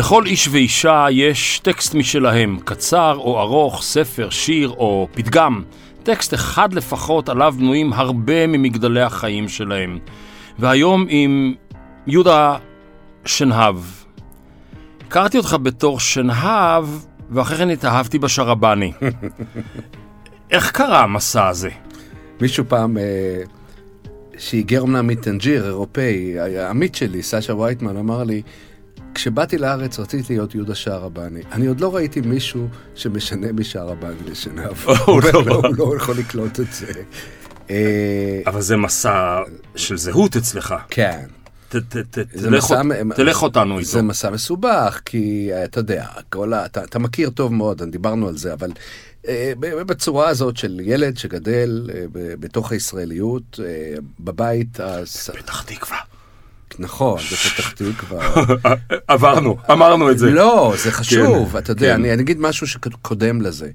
לכל איש ואישה יש טקסט משלהם, קצר או ארוך, ספר, שיר או פתגם. טקסט אחד לפחות עליו בנויים הרבה ממגדלי החיים שלהם. והיום עם יהודה שנהב. הכרתי אותך בתור שנהב, ואחרי כן התאהבתי בשרבני. איך קרה המסע הזה? מישהו פעם, אה, שהיגר אמנם מטנג'יר, אירופאי, העמית שלי, סשה וייטמן, אמר לי, כשבאתי לארץ רציתי להיות יהודה שערבני. אני עוד לא ראיתי מישהו שמשנה משערבני לשנהב. הוא לא- הוא לא יכול לקלוט את זה. אה, אבל זה מסע של זהות אצלך. כן. תלך אותנו איתו. זה מסע מסובך, כי אה, אתה יודע. אתה, מכיר טוב מאוד, דיברנו על זה, אבל אה, בצורה הזאת של ילד שגדל בתוך הישראליות, בבית, הס... פתח תקווה. נכון, בפתח תקווה. עברנו, אמרנו את זה. לא, זה חשוב, כן, אתה יודע, כן. אני אגיד משהו שקודם לזה.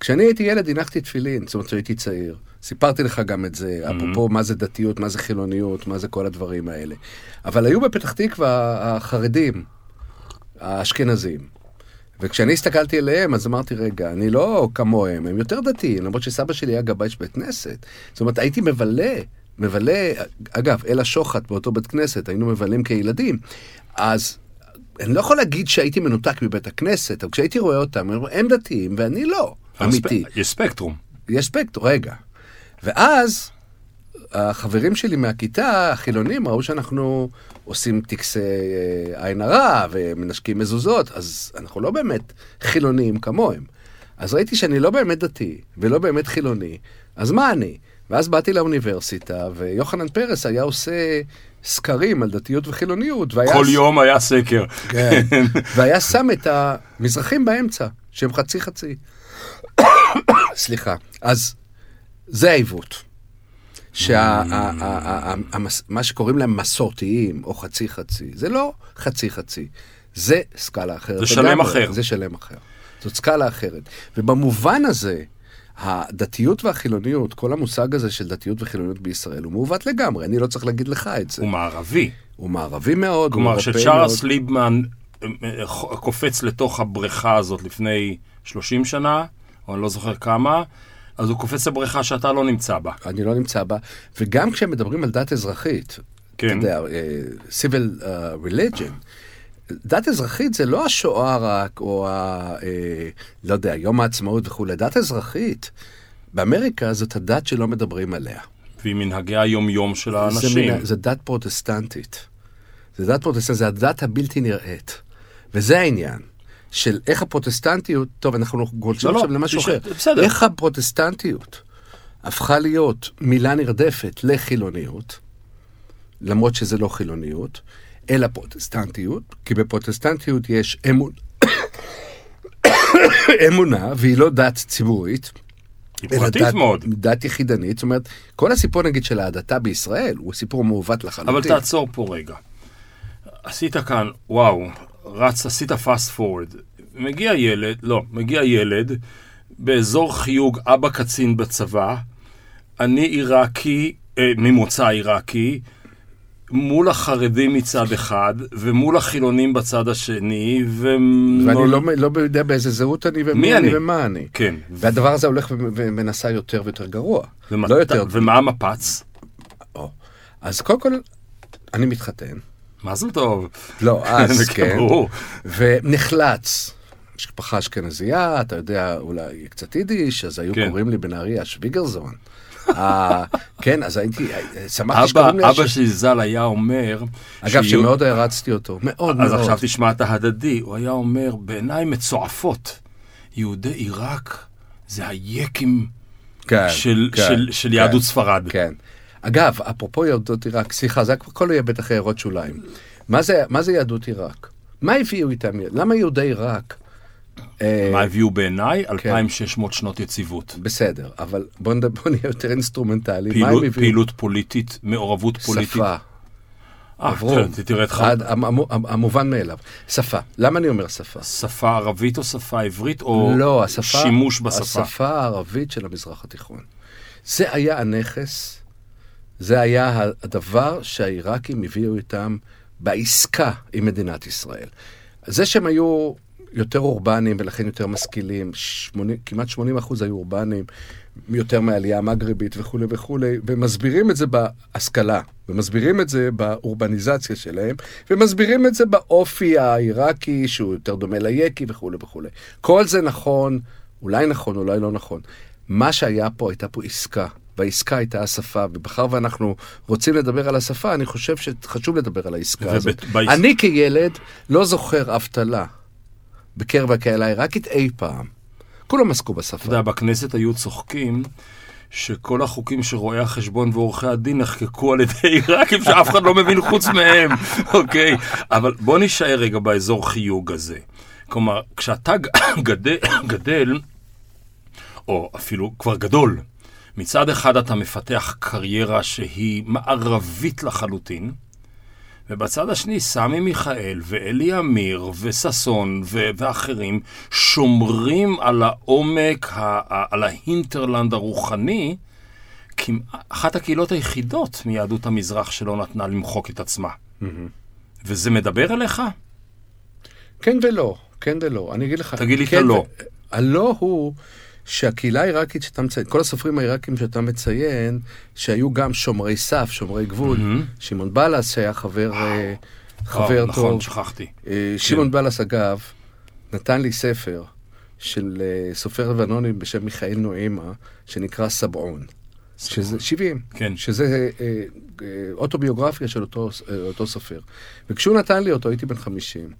כשאני הייתי ילד הנחתי תפילין, זאת אומרת שהייתי צעיר. סיפרתי לך גם את זה, אפרופו מה זה דתיות, מה זה חילוניות, מה זה כל הדברים האלה. אבל היו בפתח תקווה החרדים, האשכנזים. וכשאני הסתכלתי עליהם, אז אמרתי, רגע, אני לא כמוהם, הם יותר דתיים, למרות שסבא שלי היה גבאי של בית כנסת. זאת אומרת, הייתי מבלה, מבלה, אגב, אל השוחט באותו בית כנסת, היינו מבלים כילדים. אז אני לא יכול להגיד שהייתי מנותק מבית הכנסת, אבל כשהייתי רואה אותם, הם- דתיים ואני לא, אמיתי. יש ספקטרום. יש ספקטור, רגע. ואז החברים שלי מהכיתה, החילונים, ראו שאנחנו עושים טקסי אה, עין הרע ומנשקים מזוזות, אז אנחנו לא באמת חילונים כמוהם. אז ראיתי שאני לא באמת דתי ולא באמת חילוני, אז מה אני? ואז באתי לאוניברסיטה, ויוחנן פרס היה עושה סקרים על דתיות וחילוניות. והיה כל יום היה סקר. כן. והיה שם את המזרחים באמצע, שהם חצי חצי. סליחה. אז זה העיוות. שמה שקוראים להם מסורתיים, או חצי חצי, זה לא חצי חצי, זה סקאלה אחרת. זה שלם. אחר. זה שלם אחר. זאת סקאלה אחרת. ובמובן הזה, הדתיות והחילוניות, כל המושג הזה של דתיות וחילוניות בישראל, הוא מעוות לגמרי, אני לא צריך להגיד לך את זה. הוא מערבי. הוא מערבי מאוד, הוא כלומר, אירופאי מאוד. שצ'ארלס ליבמן אה, אה, קופץ לתוך הבריכה הזאת לפני 30 שנה, או אני לא זוכר כמה, אז הוא קופץ לבריכה שאתה לא נמצא בה. אני לא נמצא בה, וגם כשהם מדברים על דת אזרחית, כן. אתה יודע, אה, civil uh, religion, דת אזרחית זה לא השואה רק, או ה... אה, לא יודע, יום העצמאות וכולי, דת אזרחית. באמריקה זאת הדת שלא מדברים עליה. ועם מנהגי היום-יום של זה, האנשים. מן- זה דת פרוטסטנטית. זה דת פרוטסטנטית, זה הדת הבלתי נראית. וזה העניין. של איך הפרוטסטנטיות, טוב, אנחנו גולשים לא, לא, עכשיו למשהו תשאל, אחר. בסדר. איך הפרוטסטנטיות הפכה להיות מילה נרדפת לחילוניות, למרות שזה לא חילוניות, אלא פרוטסטנטיות, כי בפרוטסטנטיות יש אמון... אמונה, והיא לא דת ציבורית, היא אלא פרטית דת, מאוד. דת יחידנית, זאת אומרת, כל הסיפור נגיד של ההדתה בישראל הוא סיפור מעוות לחלוטין. אבל תעצור פה רגע. עשית כאן, וואו, רץ, עשית פאסט פורward. מגיע ילד, לא, מגיע ילד באזור חיוג, אבא קצין בצבא, אני עיראקי, אה, ממוצא עיראקי, מול החרדים מצד אחד, ומול החילונים בצד השני, ו... ואני לא, לא יודע באיזה זהות אני ומי מי אני אני? ומה אני. כן. והדבר הזה הולך ו- ו- ונעשה יותר ויותר גרוע. ומת... לא יותר. ומה המפץ? או. אז קודם כל, אני מתחתן. מזל טוב. לא, אז זה כן. ונחלץ. משפחה אשכנזייה, אתה יודע, אולי קצת יידיש, אז היו כן. קוראים לי בנהריה שוויגרזון. אה, כן, אז הייתי, שמחתי שקוראים לי... אבא שלי ז"ל היה אומר... אגב, שמאוד הערצתי אותו. מאוד מאוד. אז עכשיו תשמע את ההדדי, הוא היה אומר, בעיניים מצועפות, יהודי עיראק זה היקים כן, של, כן, של, כן, יהדות ספרד. כן. אגב, אפרופו יהדות עיראק, סליחה, זה הכל יהיה בטח הערות שוליים. מה זה יהדות עיראק? מה הביאו איתם? למה יהודי עיראק? אה, מה הביאו בעיניי? כן. 2,600 שנות יציבות. בסדר, אבל בוא, נהיה יותר אינסטרומנטלי. פעילות, פוליטית, מעורבות פוליטית. שפה. אה, עברו. תראה, תראה את חם... עד- המ- המ- המובן מאליו. שפה. למה אני אומר שפה? שפה ערבית או שפה עברית, או לא, השפה... שימוש בשפה? השפה הערבית של המזרח התיכון. זה היה הנכס, זה היה הדבר שהעיראקים הביאו איתם בעסקה עם מדינת ישראל. זה שהם היו יותר אורבניים ולכן יותר משכילים, 80, כמעט 80 אחוז היו אורבניים, יותר מהעלייה המגרבית וכולי וכולי, ומסבירים את זה בהשכלה, ומסבירים את זה באורבניזציה שלהם, ומסבירים את זה באופי העיראקי, שהוא יותר דומה ליקי וכולי וכולי. כל זה נכון, אולי נכון, אולי לא נכון. מה שהיה פה, הייתה פה עסקה. והעסקה הייתה השפה, ובחר ואנחנו רוצים לדבר על השפה, אני חושב שחשוב לדבר על העסקה הזאת. בעס... אני כילד לא זוכר אבטלה בקרב הקהילה העיראקית אי פעם. כולם עסקו בשפה. אתה יודע, בכנסת היו צוחקים. שכל החוקים שרואי החשבון ועורכי הדין נחקקו על ידי עיראקים שאף אחד לא מבין חוץ מהם, אוקיי? אבל בוא נישאר רגע באזור חיוג הזה. כלומר, כשאתה גדל, גדל, או אפילו כבר גדול, מצד אחד אתה מפתח קריירה שהיא מערבית לחלוטין, ובצד השני סמי מיכאל ואלי אמיר וששון ואחרים שומרים על העומק, על ההינטרלנד הרוחני, אחת הקהילות היחידות מיהדות המזרח שלא נתנה למחוק את עצמה. Mm-hmm. וזה מדבר אליך? כן ולא, כן ולא. אני אגיד לך... תגיד לי כן את הלא. הלא הוא... שהקהילה העיראקית שאתה מציין, כל הסופרים העיראקים שאתה מציין, שהיו גם שומרי סף, שומרי גבול, mm-hmm. שמעון בלס שהיה חבר, אה, חבר טוב. נכון, שכחתי. אה, שמעון כן. בלס, אגב, נתן לי ספר של אה, סופר לבנוני בשם מיכאל נועמה, שנקרא סבעון. שזה 70, כן. שזה אה, אה, אוטוביוגרפיה של אותו, אה, אותו סופר. וכשהוא נתן לי אותו, הייתי בן 50.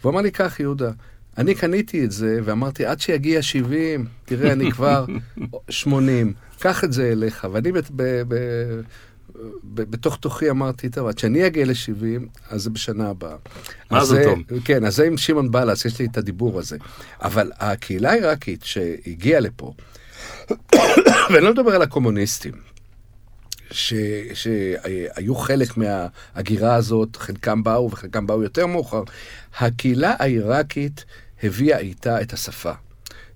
והוא אמר לי כך, יהודה, אני קניתי את זה ואמרתי, עד שיגיע 70, תראה, אני כבר 80, קח את זה אליך. ואני ב, ב, ב, בתוך תוכי אמרתי, טוב, עד שאני אגיע ל-70, אז זה בשנה הבאה. מה זה טוב? כן, אז זה עם שמעון בלס, יש לי את הדיבור הזה. אבל הקהילה העיראקית שהגיעה לפה, ואני לא מדבר על הקומוניסטים, ש, שהיו חלק מההגירה הזאת, חלקם באו וחלקם באו יותר מאוחר, הקהילה העיראקית הביאה איתה את השפה.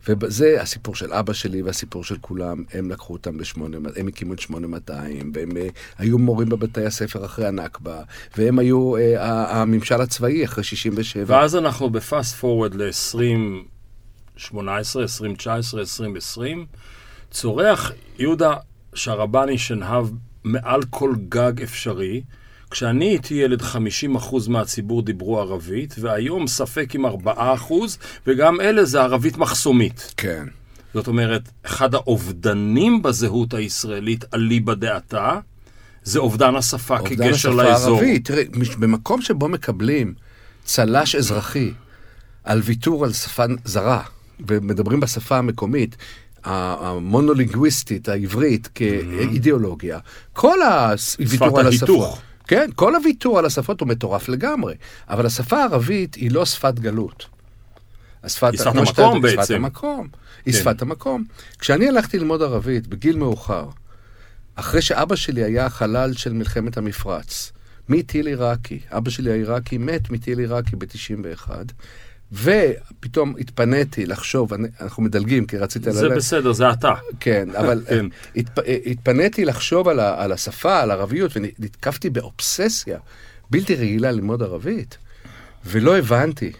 וזה הסיפור של אבא שלי והסיפור של כולם, הם לקחו אותם בשמונה, הם הקימו את 8200, והם uh, היו מורים בבתי הספר אחרי הנכבה, והם היו uh, הממשל הצבאי אחרי 67. ואז אנחנו בפאסט פורוורד ל-2018, 2019, 2020, צורח יהודה שרבני שנהב מעל כל גג אפשרי. כשאני הייתי ילד 50% מהציבור דיברו ערבית, והיום ספק עם 4%, וגם אלה זה ערבית מחסומית. כן. זאת אומרת, אחד האובדנים בזהות הישראלית אליבא דעתה, זה אובדן השפה אובדן כגשר השפה לאזור. אובדן השפה הערבית, תראה, במקום שבו מקבלים צל"ש אזרחי על ויתור על שפה זרה, ומדברים בשפה המקומית, המונולינגוויסטית, העברית, כאידיאולוגיה, כל הוויתור על השפה... כן, כל הוויתור על השפות הוא מטורף לגמרי, אבל השפה הערבית היא לא שפת גלות. השפת, היא שפת המקום בעצם. שפת המקום, היא כן. שפת המקום. כשאני הלכתי ללמוד ערבית בגיל מאוחר, אחרי שאבא שלי היה חלל של מלחמת המפרץ, מטיל עיראקי, אבא שלי העיראקי מת מטיל עיראקי ב-91, ופתאום התפניתי לחשוב, אנחנו מדלגים כי רציתי... זה ללכת. בסדר, זה אתה. כן, אבל כן. התפ, התפניתי לחשוב על, ה, על השפה, על ערביות, ונתקפתי באובססיה בלתי רגילה ללמוד ערבית, ולא הבנתי.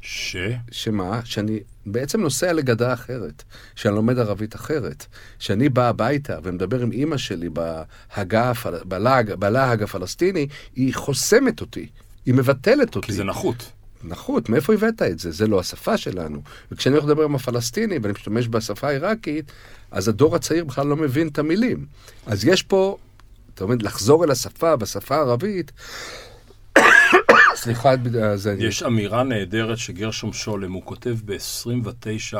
ש? שמה? שאני בעצם נוסע לגדה אחרת, שאני לומד ערבית אחרת. שאני בא הביתה ומדבר עם אימא שלי בהגה, בלהג, בלהג הפלסטיני, היא חוסמת אותי, היא מבטלת אותי. כי זה נחות. נחות, מאיפה הבאת את זה? זה לא השפה שלנו. וכשאני הולך לדבר עם הפלסטיני ואני משתמש בשפה העיראקית, אז הדור הצעיר בכלל לא מבין את המילים. אז יש פה, אתה אומר, לחזור אל השפה בשפה הערבית, סליחה, זה... יש אמירה נהדרת שגרשום שולם, הוא כותב ב-29,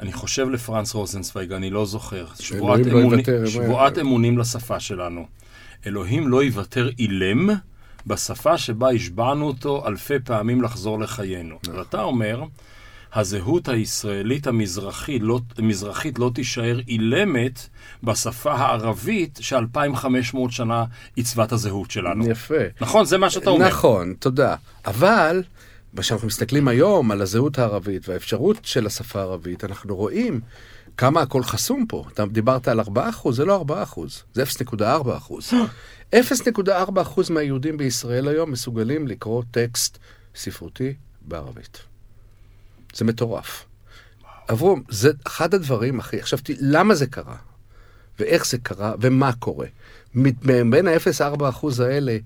אני חושב לפרנס רוזנצוויג, אני לא זוכר, שבועת, לא אמוני, שבועת אמונים לשפה שלנו. אלוהים לא יוותר אילם, בשפה שבה השבענו אותו אלפי פעמים לחזור לחיינו. נכון. ואתה אומר, הזהות הישראלית המזרחית לא, המזרחית לא תישאר אילמת בשפה הערבית ש-2500 שנה עיצבה את הזהות שלנו. יפה. נכון, זה מה שאתה אומר. נכון, תודה. אבל, כשאנחנו מסתכלים היום על הזהות הערבית והאפשרות של השפה הערבית, אנחנו רואים כמה הכל חסום פה. אתה דיברת על 4%, זה לא 4%, זה 0.4%. 0.4% מהיהודים בישראל היום מסוגלים לקרוא טקסט ספרותי בערבית. זה מטורף. אברום, זה אחד הדברים הכי... עכשיו, למה זה קרה? ואיך זה קרה, ומה קורה? בין ה-0.4 אחוז האלה,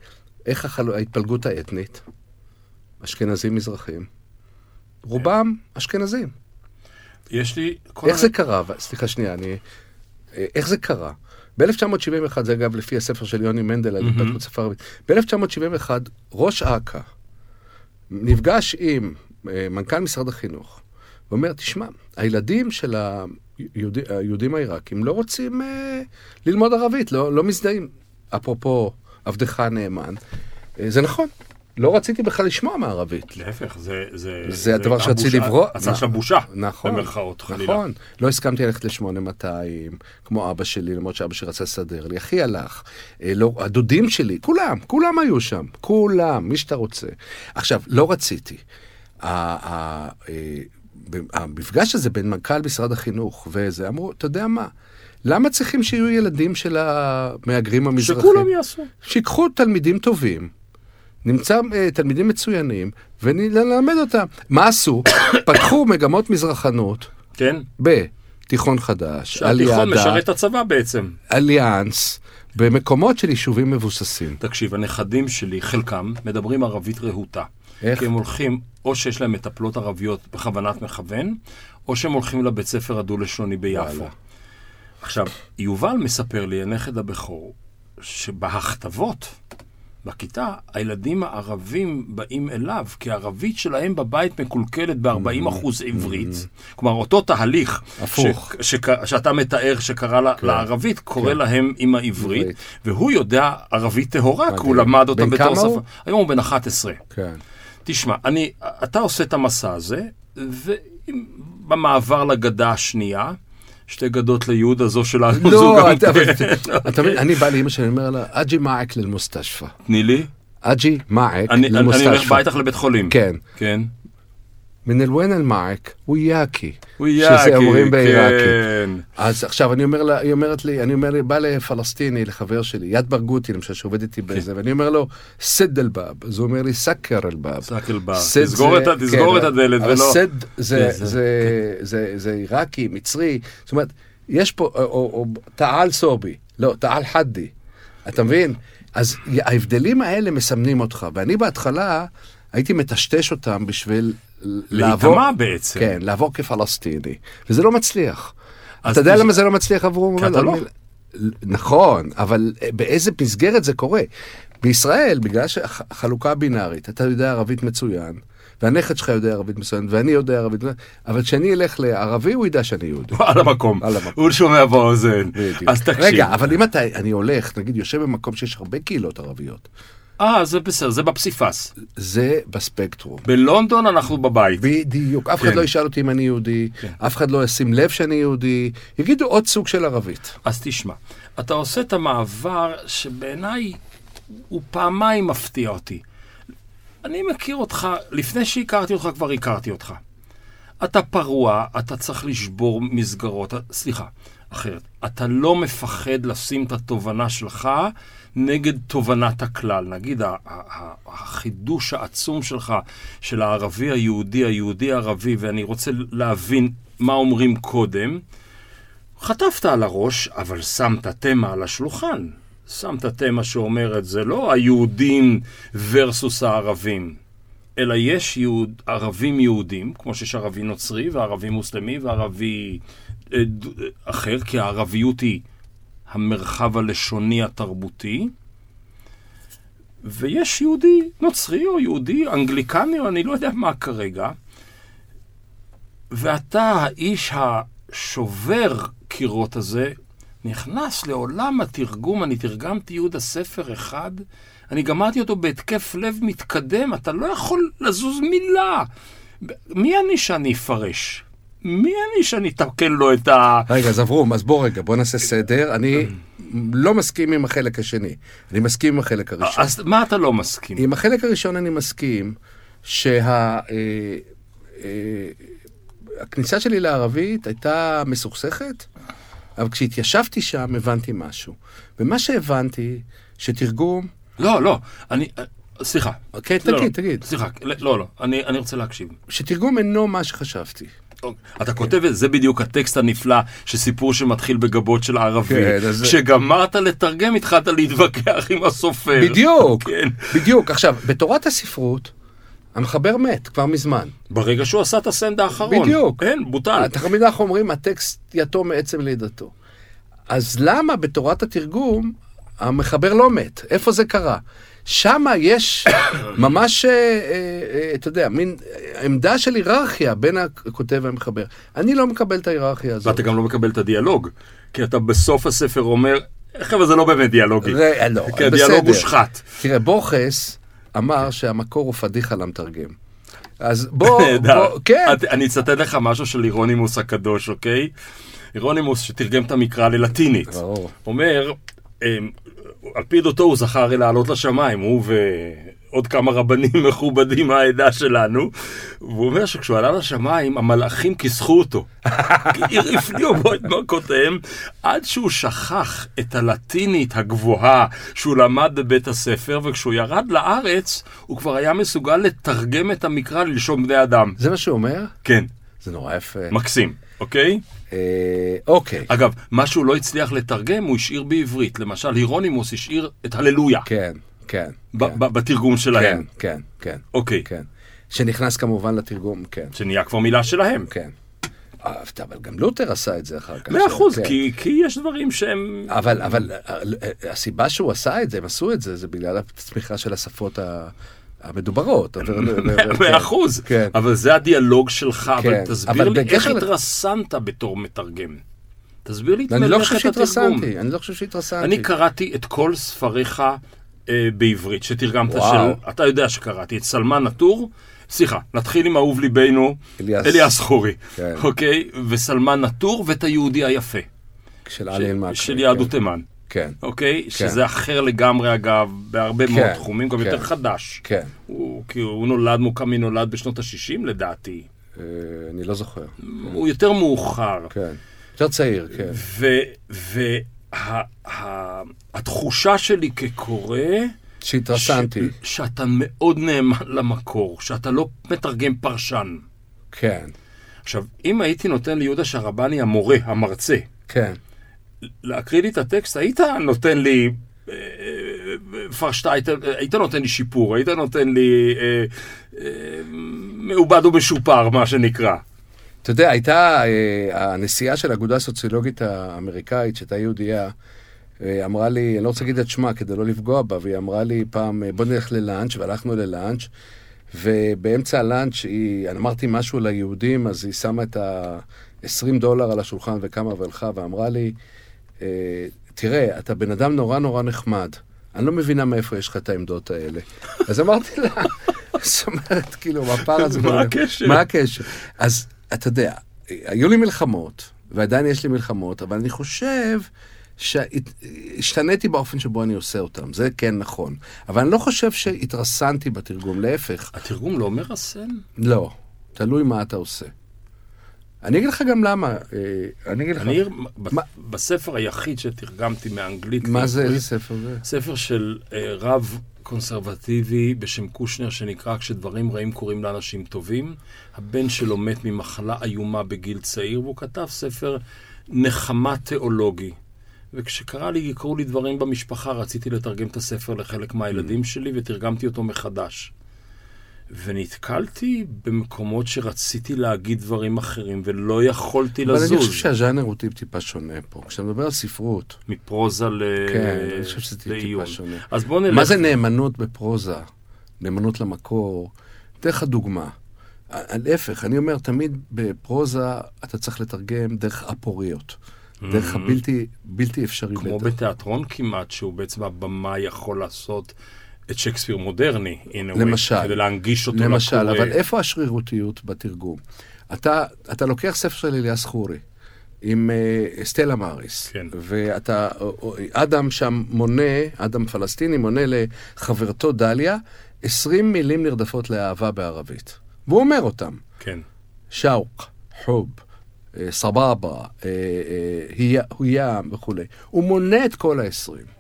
איך החל... ההתפלגות האתנית? אשכנזים מזרחים. רובם אשכנזים. יש לי... כל איך זה קרה? סליחה שנייה, אני... אה, איך זה קרה? ב-1971, זה אגב לפי הספר של יוני מנדל על. התפתחות שפה ערבית, ב-1971 ראש אכ"א נפגש עם אה, מנכ"ל משרד החינוך ואומר, תשמע, הילדים של היהודי, היהודים העיראקים לא רוצים אה, ללמוד ערבית, לא, לא מזדהים. אפרופו עבדך הנאמן, אה, זה נכון, לא רציתי בכלל לשמוע מערבית. להפך, זה... זה, זה הדבר הבושה- שרציתי לברוא. עשה שם בושה. נכון. במרכאות, חלילה. נכון. לא הסכמתי ללכת ל-8200, כמו אבא שלי, למרות שאבא שלי רצה לסדר לי. אחי הלך. אה, לא, הדודים שלי, כולם, כולם היו שם. כולם, מי שאתה רוצה. עכשיו, לא רציתי. אה, המפגש הזה בין מנכ"ל משרד החינוך וזה, אמרו, אתה יודע מה? למה צריכים שיהיו ילדים של המהגרים המזרחים? שכולם יעשו. שיקחו תלמידים טובים, נמצא uh, תלמידים מצוינים, ונלמד אותם. מה עשו? פתחו מגמות מזרחנות כן? בתיכון חדש, על שהתיכון משרת את הצבא בעצם. אליאנס, במקומות של יישובים מבוססים. תקשיב, הנכדים שלי, חלקם, מדברים ערבית רהוטה. איך? כי הם הולכים, או שיש להם מטפלות ערביות בכוונת מכוון, או שהם הולכים לבית ספר הדו-לשוני ביפו. עכשיו, יובל מספר לי, הנכד הבכור, שבהכתבות, בכיתה, הילדים הערבים באים אליו, כי הערבית שלהם בבית מקולקלת ב-40% אחוז עברית. כלומר, אותו תהליך Mm-hmm. הפוך. ש- שק- שאתה מתאר שקרה לה- לערבית, קורה להם עם העברית, עברית. והוא יודע ערבית טהורה, כי הוא. למד אותה בתור? שפה. היום הוא בן 11. כן. תשמע, אני, אתה עושה את המסע הזה, ובמעבר לגדה השנייה, שתי גדות ליהודה, זו שלנו, זו גם... לא, אתה אבל- אתה מבין, אני בא לאמא שלי, אני אומר לה, אג'י מעק ללמוסטשפא. תני לי. אג'י מעק אני אני הולך. בא איתך לבית חולים. כן. כן. מן אל-ון אל-מעק, ויאקי. ויאקי, שזה אומרים בעיראקי. כן. אז עכשיו אני אומר לה, היא אומרת לי, אני אומר לי, בא לפלסטיני, לחבר שלי, יד ברגותי למשל, שעובד איתי בזה, ואני אומר לו, סד אל-באב, אז הוא אומר לי, סקר. סק אל-באב. סד תסגור זה- את ה- תסגור כן, את הדלת ולא... סד זה- זה- עיראקי, מצרי, זאת אומרת, יש פה, או- תעל סובי, לא, תעל חדי, אתה מבין? אז ההבדלים האלה מסמנים אותך, ואני בהתחלה הייתי מטשטש אותם בשביל. להיטמע בעצם. כן, לעבור כפלסטיני, וזה לא מצליח. אתה יודע למה זה לא מצליח עבור... כי אתה לא. נכון, אבל באיזה מסגרת זה קורה? בישראל, בגלל שהחלוקה הבינארית, אתה יודע ערבית מצוין, והנכד שלך יודע ערבית מצוין, ואני יודע ערבית מצוין, אבל כשאני אלך לערבי, הוא ידע שאני יהודי. על המקום. על המקום. הוא שומע באוזן. בדיוק. אז תקשיב. רגע, אבל אם אתה, אני הולך, נגיד, יושב במקום שיש הרבה קהילות ערביות, אה, זה בסדר, זה בפסיפס. זה בספקטרום. בלונדון אנחנו בבית. בדיוק, אף אחד כן. לא ישאל אותי אם אני יהודי, אף אחד לא ישים לב שאני יהודי, יגידו עוד סוג של ערבית. אז תשמע, אתה עושה את המעבר שבעיניי הוא פעמיים מפתיע אותי. אני מכיר אותך, לפני שהכרתי אותך כבר הכרתי אותך. אתה פרוע, אתה צריך לשבור מסגרות, סליחה, אחרת. אתה לא מפחד לשים את התובנה שלך נגד תובנת הכלל. נגיד, החידוש העצום שלך, של הערבי היהודי, היהודי הערבי, ואני רוצה להבין מה אומרים קודם, חטפת על הראש, אבל שמת תמה על השולחן. שמת תמה שאומרת, זה לא היהודים versus הערבים, אלא יש יהוד, ערבים יהודים, כמו שיש ערבי נוצרי וערבי מוסלמי וערבי אה, אה, אחר, כי הערביות היא המרחב הלשוני התרבותי, ויש יהודי נוצרי או יהודי אנגליקני או אני לא יודע מה כרגע, ואתה, האיש השובר קירות הזה, נכנס לעולם התרגום, אני תרגמתי יהודה ספר אחד, אני גמרתי אותו בהתקף לב מתקדם, אתה לא יכול לזוז מילה. מי אני שאני אפרש? מי אני שאני אתקן לו את ה... רגע, אז אברום, אז בוא רגע, בוא נעשה סדר. אני לא מסכים עם החלק השני, אני מסכים עם החלק הראשון. אז מה אתה לא מסכים? עם החלק הראשון אני מסכים שהכניסה שלי לערבית הייתה מסוכסכת, אבל כשהתיישבתי שם הבנתי משהו. ומה שהבנתי, שתרגום, לא, לא, אני... סליחה. אוקיי, לא, תגיד, תגיד. סליחה, לא, לא, אני אני רוצה להקשיב. שתרגום אינו מה שחשבתי. אתה כותב את זה בדיוק הטקסט הנפלא שסיפור שמתחיל בגבות של ערבי. כן, כשגמרת לתרגם התחלת להתווכח עם הסופר. בדיוק, כן. בדיוק. עכשיו, בתורת הספרות, המחבר מת כבר מזמן. ברגע שהוא עשה את הסנד האחרון. בדיוק. כן, בוטל. תמיד אנחנו אומרים, הטקסט יתום מעצם לידתו. אז למה בתורת התרגום המחבר לא מת? איפה זה קרה? שמה יש ממש, אה, אה, אה, אתה יודע, מין עמדה של היררכיה בין הכותב והמחבר. אני לא מקבל את ההיררכיה הזאת. ואתה גם לא מקבל את הדיאלוג. כי אתה בסוף הספר אומר, חבר'ה, זה לא באמת דיאלוגי. ר- לא, כי הדיאלוג בסדר. מושחת. תראה, בוכס אמר שהמקור הוא פדיחה למתרגם. אז בוא. בוא, כן, אני אצטט לך משהו של אירונימוס הקדוש, אוקיי? אירונימוס שתרגם את המקרא ללטינית. אומר, אמ, על פי עדותו הוא זכר הרי לעלות לשמיים, הוא ועוד כמה רבנים מכובדים מהעדה שלנו, והוא אומר שכשהוא עלה לשמיים, המלאכים כיסחו אותו. כי הפליאו בו את מכותיהם, עד שהוא שכח את הלטינית הגבוהה שהוא למד בבית הספר, וכשהוא ירד לארץ, הוא כבר היה מסוגל לתרגם את המקרא ללשון בני אדם. זה מה שהוא אומר? כן, זה נורא יפה. מקסים, אוקיי? אה, אוקיי, אגב, מה שהוא לא הצליח לתרגם, הוא השאיר בעברית. למשל, הירונימוס השאיר את הללויה כן, כן. כן. בתרגום כן, שלהם. כן, כן, אוקיי, כן. שנכנס כמובן לתרגום, כן, שנהיה כבר מילה שלהם. כן. אבל גם לוטר עשה את זה אחר כך. מאה אחוז, כן. כי כי יש דברים שהם... אבל, אבל אה, אה, הסיבה שהוא עשה את זה, הם עשו את זה, זה בגלל הצמיחה של השפות ה- המדוברות. מאה אחוז, כן. אבל זה הדיאלוג שלך, אבל כן, תסביר לי איך התרסנת בתור מתרגם. תסביר לי את אני לא מלאכת חושב התרגום. שהתרסנתי, אני לא חושב שהתרסנתי. אני קראתי את כל ספריך אה, בעברית, שתרגמת. של... אתה יודע שקראתי את סלמן נטור. סליחה, נתחיל עם אהוב ליבנו, אליאס. אליאס חורי, כן. אוקיי? וסלמן נטור ואת היהודי היפה, של עלי אלמקרי. של יהדות תימן, כן, אוקיי? שזה אחר לגמרי אגב, בהרבה כן, מאוד תחומים, גם כן. יותר חדש. כן. הוא, כי הוא נולד, מוקמי נולד בשנות ה-60 לדעתי. אה, אני לא זוכר. הוא יותר מאוחר. כן. יותר צעיר, כן. והתחושה שלי כקורא, שהתרסנתי. ש- שאתה מאוד נאמן למקור, שאתה לא מתרגם פרשן. כן, עכשיו, אם הייתי נותן ליהודה שרבני המורה, המרצה, כן. להקריא לי את הטקסט, היית נותן לי... אה, אה, פרשת, היית, היית נותן לי שיפור, היית נותן לי אה, אה, מעובד ומשופר, מה שנקרא. אתה יודע, הייתה אה, הנשיאה של האגודה הסוציולוגית האמריקאית, שהייתה יהודייה, אה, אמרה לי, אני לא רוצה להגיד את שמה כדי לא לפגוע בה, והיא אמרה לי פעם, בוא נלך ללאנץ', והלכנו ללאנץ', ובאמצע הלאנץ', היא, אני אמרתי משהו ליהודים, אז היא שמה את ה-20 דולר על השולחן וקמה והלכה, ואמרה לי, תראה, אתה בן אדם נורא נורא נחמד. אני לא מבינה מאיפה יש לך את העמדות האלה. אז אמרתי לה, זאת אומרת, כאילו, הפער הזה... מה ביניהם, הקשר? מה הקשר? אז אתה יודע, היו לי מלחמות, ועדיין יש לי מלחמות, אבל אני חושב שהשתניתי באופן שבו אני עושה אותם, זה כן נכון. אבל אני לא חושב שהתרסנתי בתרגום, להפך, התרגום לא מרסן? לא, תלוי מה אתה עושה. אני אגיד לך גם למה, אה, אני אגיד לך, אני, מה- בספר היחיד שתרגמתי מאנגלית מה זה, איזה ספר זה? ספר של אה, רב קונסרבטיבי בשם קושנר, שנקרא "כשדברים רעים קורים לאנשים טובים". הבן שלו מת ממחלה איומה בגיל צעיר, והוא כתב ספר נחמה תיאולוגי. וכשקרה לי, קרו לי דברים במשפחה, רציתי לתרגם את הספר לחלק מהילדים שלי, ותרגמתי אותו מחדש. ונתקלתי במקומות שרציתי להגיד דברים אחרים, ולא יכולתי אבל לזוז. אני חושב שהז'אנר הוא טיפ-טיפה שונה פה. כשאתה מדבר על ספרות, מפרוזה ל... כן, אני חושב שזה טיפ-טיפה. שונה. אז בואו נלך... מה זה נאמנות בפרוזה? נאמנות למקור? אתן לך דוגמה. להפך, אני אומר, תמיד בפרוזה אתה צריך לתרגם דרך אפוריות. דרך הבלתי בלתי אפשרי. כמו בטח. בתיאטרון כמעט, שהוא בעצם הבמאי יכול לעשות את שייקספיר מודרני, a way, למשל. כדי להנגיש אותו למשל, לקורא. אבל איפה השרירותיות בתרגום? אתה, אתה לוקח ספר של אליאס חורי, עם uh, סטלה מאריס, כן. ואתה, אדם שם מונה, אדם פלסטיני מונה לחברתו דליה 20 מילים נרדפות לאהבה בערבית. והוא אומר אותם, כן. שאוק, חוב, אה, סבבה, אה, היה וכולי. הוא מונה את כל ה-20.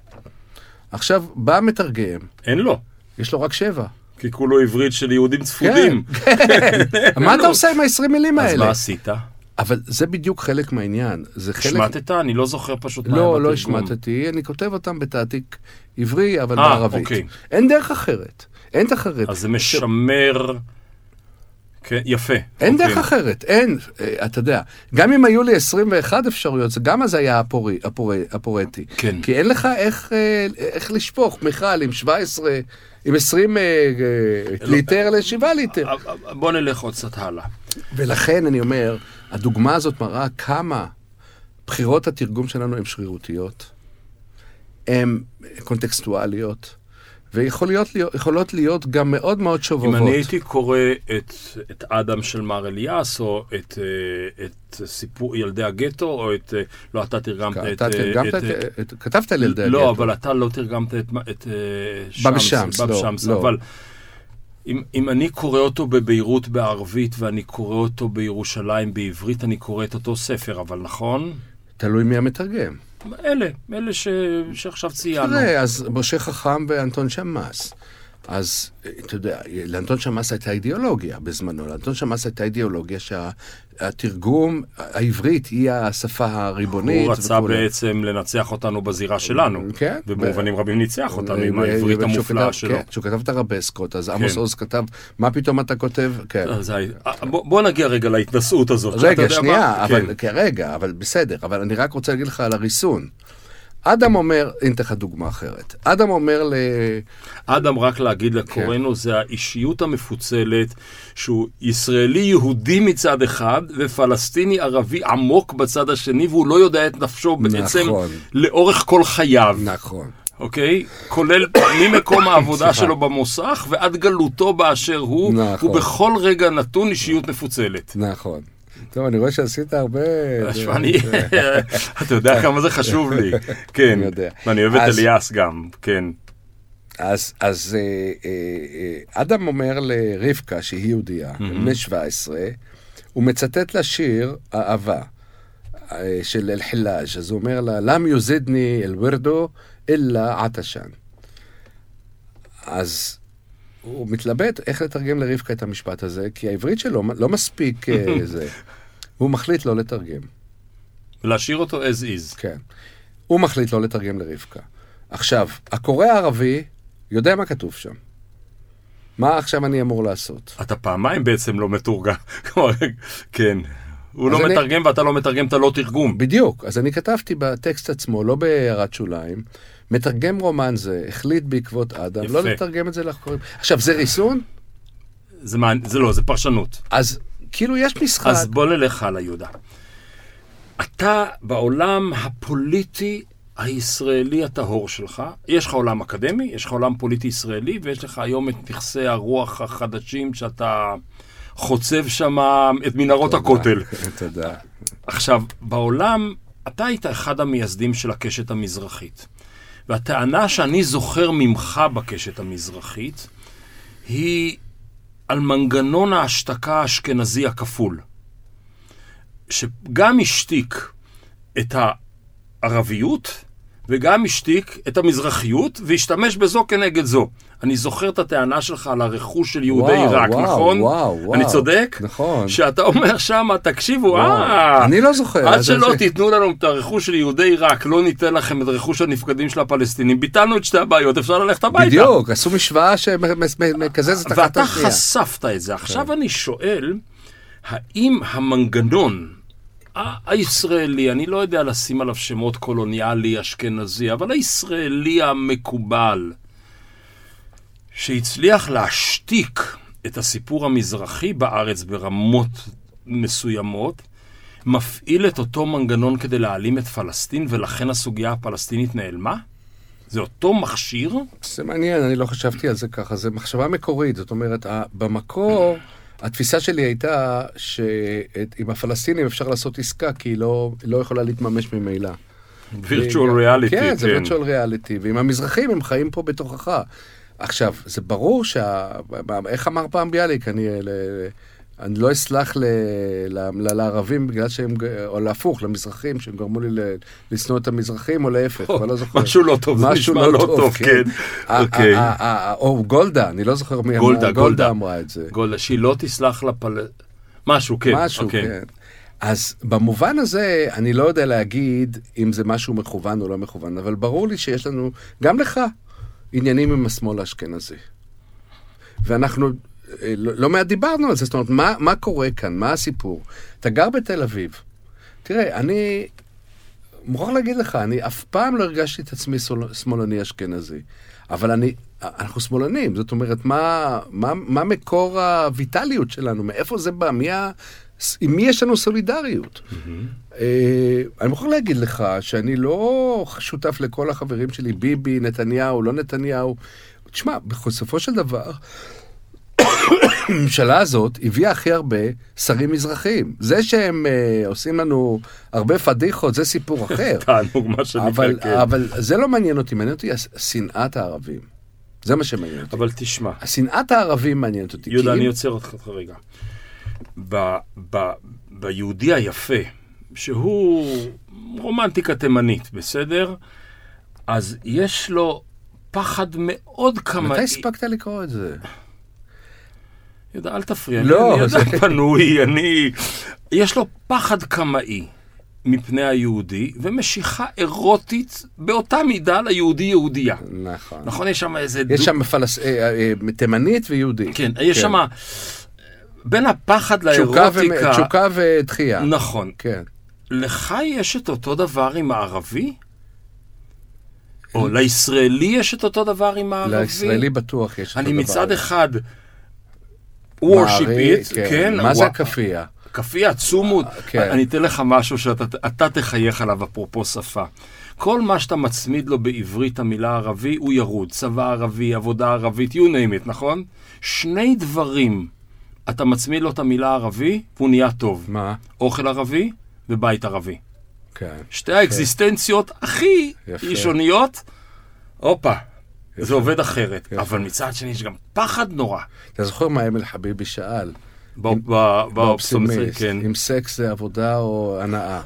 עכשיו, בא מתרגם, אין לו. יש לו רק שבע. כי כולו עברית של יהודים צפודים. כן, כן. מה אתה עושה עם ה-20 מילים אז האלה? מה עשית? אבל זה בדיוק חלק מהעניין. זה חלק... השמטת? אני לא זוכר פשוט מה היה לא, לא בתרגום. השמטתי, אני כותב אותם בתעתיק עברי, אבל אה, בערבית. אוקיי. אין דרך אחרת. אין דרך אחרת. אז זה משמר... כן, יפה. אין אוקיי. דרך אחרת, אין, אה, אתה יודע, גם אם היו לי 21 אפשרויות, זה גם אז היה הפורי, הפורי, הפורטי. כן. כי אין לך איך, אה, איך לשפוך מיכל עם 17, עם 20 אה, אה, לא. ליטר ל-7 ליטר. בוא נלך עוד קצת הלאה. ולכן אני אומר, הדוגמה הזאת מראה כמה בחירות התרגום שלנו הן שרירותיות, הן קונטקסטואליות, ויכולות להיות, להיות גם מאוד מאוד אם שובבות. אני הייתי קורא את, את אדם של מר אליאס, או את, אה, את סיפור ילדי הגטו, או את... אה, לא, אתה תרגמת את... אתה אה, תרגמת את, את- את- כתבת על ילדי לא, הגטו. אבל אתה לא תרגמת את, את שמס, שמס, לא, שמס, לא. אבל אם, אם אני קורא אותו בביירות בערבית ואני קורא אותו בירושלים בעברית, אני קורא את אותו ספר, אבל נכון? תלוי מי המתרגם. אלה, אלה ש, שעכשיו ציינו. תראה, אז משה חכם ואנטון שמאס. אז אתה יודע, לאנטון שמאס הייתה אידיאולוגיה בזמנו. לאנטון שמאס הייתה אידיאולוגיה שהתרגום, העברית היא השפה הריבונית. הוא רצה וכולי. בעצם לנצח אותנו בזירה שלנו. כן. ובמובנים רבים ניצח אותנו עם ו- העברית המופלאה כתב- שלו. כן, כשהוא כתב את הרבסקות, אז עמוס כן. עוז כתב, מה פתאום אתה כותב? כן. אז הי- אה, בוא בוא נגיע רגע להתנשאות הזאת. רגע, שנייה, מה- אבל, כן. כן. רגע, אבל בסדר, אבל אני רק רוצה להגיד לך על הריסון. אדם אומר, הנה אתן לך דוגמה אחרת. אדם אומר ל... אדם, רק להגיד לקוראינו, זה האישיות המפוצלת, שהוא ישראלי-יהודי מצד אחד, ופלסטיני ערבי עמוק בצד השני, והוא לא יודע את נפשו בעצם נכון. לאורך כל חייו. נכון. אוקיי? כולל ממקום העבודה. שלו במוסך ועד גלותו באשר הוא, נכון. הוא בכל רגע נתון אישיות מפוצלת. נכון. טוב, אני רואה שעשית הרבה... תשמע, אני, אתה יודע כמה זה חשוב לי, כן. ואני אוהב את אליאס גם, כן, אז, אז אה, אה, אה, אדם אומר לרבקה, שהיא יהודייה, בני 17, הוא מצטט לה שיר אהבה אה, של אל-חילאג', אז הוא אומר לה, לם יוזדני אל-ורדו אלא עטשן. אז הוא מתלבט איך לתרגם לרבקה את המשפט הזה, כי העברית שלו לא מספיק אה, זה. הוא מחליט לא לתרגם. להשאיר אותו as is. כן. הוא מחליט לא לתרגם לרבקה. עכשיו, הקורא הערבי יודע מה כתוב שם. מה עכשיו אני אמור לעשות? אתה פעמיים בעצם לא מתורגם, כן. הוא לא אני- מתרגם ואתה לא מתרגם את הלא תרגום. בדיוק. אז אני כתבתי בטקסט עצמו, לא בהערת שוליים, מתרגם רומן זה, החליט בעקבות אדם, יפה. לא לתרגם את זה לקוראים. עכשיו, זה ריסון? זה מעניין- זה לא, זה פרשנות. אז כאילו יש משחק. אז בוא נלך הלאה, יהודה. אתה בעולם הפוליטי הישראלי הטהור שלך, יש לך עולם אקדמי, יש לך עולם פוליטי ישראלי, ויש לך היום את נכסי הרוח החדשים שאתה חוצב שם את מנהרות הכותל. תודה. עכשיו, בעולם, אתה היית אחד המייסדים של הקשת המזרחית. והטענה שאני זוכר ממך בקשת המזרחית היא על מנגנון ההשתקה האשכנזי הכפול. שגם השתיק את הערביות וגם השתיק את המזרחיות והשתמש בזו כנגד זו. אני זוכר את הטענה שלך על הרכוש של יהודי וואו, עיראק, וואו, נכון? וואו, וואו. אני צודק? נכון. שאתה אומר שמה, תקשיבו, וואו. אה... אני לא זוכר. עד שלא זה- תיתנו לנו את הרכוש של יהודי עיראק, לא ניתן לכם את רכוש הנפקדים של הפלסטינים. ביטלנו את שתי הבעיות, אפשר ללכת הביתה. בדיוק, עשו משוואה שמקזזת אחת את ואתה השנייה. חשפת את זה. עכשיו אני שואל, האם המנגנון הישראלי, אני לא יודע לשים עליו שמות קולוניאלי, אשכנזי, אבל הישראלי המקובל, שהצליח להשתיק את הסיפור המזרחי בארץ ברמות מסוימות, מפעיל את אותו מנגנון כדי להעלים את פלסטין, ולכן הסוגיה הפלסטינית נעלמה? זה אותו מכשיר? זה מעניין, אני לא חשבתי על זה ככה, זו מחשבה מקורית, זאת אומרת, במקור, התפיסה שלי הייתה שעם הפלסטינים אפשר לעשות עסקה, כי היא לא, לא יכולה להתממש ממילא. וירטואל ריאליטי, כן, זה וירטואל ריאליטי, ועם המזרחים הם חיים פה בתוכך. עכשיו, זה ברור שה... איך אמר פעם ביאליק, אני... ל- אני לא אסלח ל- ל- ל- לערבים בגלל שהם, או להפוך, למזרחים, שהם גרמו לי לשנוא את המזרחים, או להפך, אני לא זוכר. משהו לא טוב, זה נשמע לא טוב, כן. ה- אוקיי. או גולדה, אני לא זוכר מי גולדה, אמרה, גולדה. גולדה אמרה את זה. גולדה, שהיא לא תסלח לפל... משהו, כן. משהו, אוקיי. כן. אז במובן הזה, אני לא יודע להגיד אם זה משהו מכוון או לא מכוון, אבל ברור לי שיש לנו, גם לך, עניינים עם השמאל האשכנזי. ואנחנו אה, לא, לא מעט דיברנו על זה, זאת אומרת, מה, מה קורה כאן? מה הסיפור? אתה גר בתל אביב. תראה, אני מוכרח להגיד לך, אני אף פעם לא הרגשתי את עצמי שמאלני אשכנזי. אבל אני, אנחנו שמאלנים, זאת אומרת, מה, מה, מה מקור הויטליות שלנו? מאיפה זה בא? מי ה... עם מי יש לנו סולידריות? אה, אני מוכרח להגיד לך שאני לא שותף לכל החברים שלי, ביבי, נתניהו, לא נתניהו. תשמע, בסופו של דבר, הממשלה הזאת הביאה הכי הרבה שרים מזרחיים. זה שהם אה, עושים לנו הרבה פדיחות, זה סיפור אחר. תענוג, מה שנקרא, כן. אבל זה לא מעניין אותי, מעניין אותי שנאת הערבים. זה מה שמעניין אותי. אבל תשמע, שנאת הערבים מעניינת אותי. יהודה, אני עוצר אותך רגע. ב- ב- ביהודי היפה, שהוא רומנטיקה תימנית, בסדר? אז יש לו פחד מאוד קמאי. מתי הספקת לקרוא את זה? יהודה, אל תפריע. לא, אני זה- אדם פנוי, אני... יש לו פחד קמאי מפני היהודי, ומשיכה אירוטית באותה מידה ליהודי יהודייה. נכון. נכון, יש שם איזה... יש דו- שם פלס... אה, אה, תימנית ויהודית. כן, יש שם... בין הפחד לאירוטיקה... תשוקה ודחייה. נכון. כן. לך יש את אותו דבר עם הערבי? או לישראלי יש את אותו דבר עם הערבי? לישראלי בטוח יש את אני הדבר מצד הזה. אחד worship מערי, it, כן, מה זה הכאפיה? כאפיה, צומות. כן. אני אתן לך משהו שאתה אתה תחייך עליו אפרופו שפה. כל מה שאתה מצמיד לו בעברית המילה ערבי, הוא ירוד. צבא ערבי, עבודה ערבית, you name it, נכון? שני דברים, אתה מצמיד לו את המילה ערבי, והוא נהיה טוב. מה? אוכל ערבי ובית ערבי. כן. שתי האקזיסטנציות הכי יפה. ראשוניות, הופה, זה יפה. עובד אחרת. יפה. אבל מצד שני יש גם פחד נורא. אתה זוכר מה אמל חביבי שאל? בא- בא- באופסימיסט, באופסימיסט, כן. אם סקס זה עבודה או הנאה.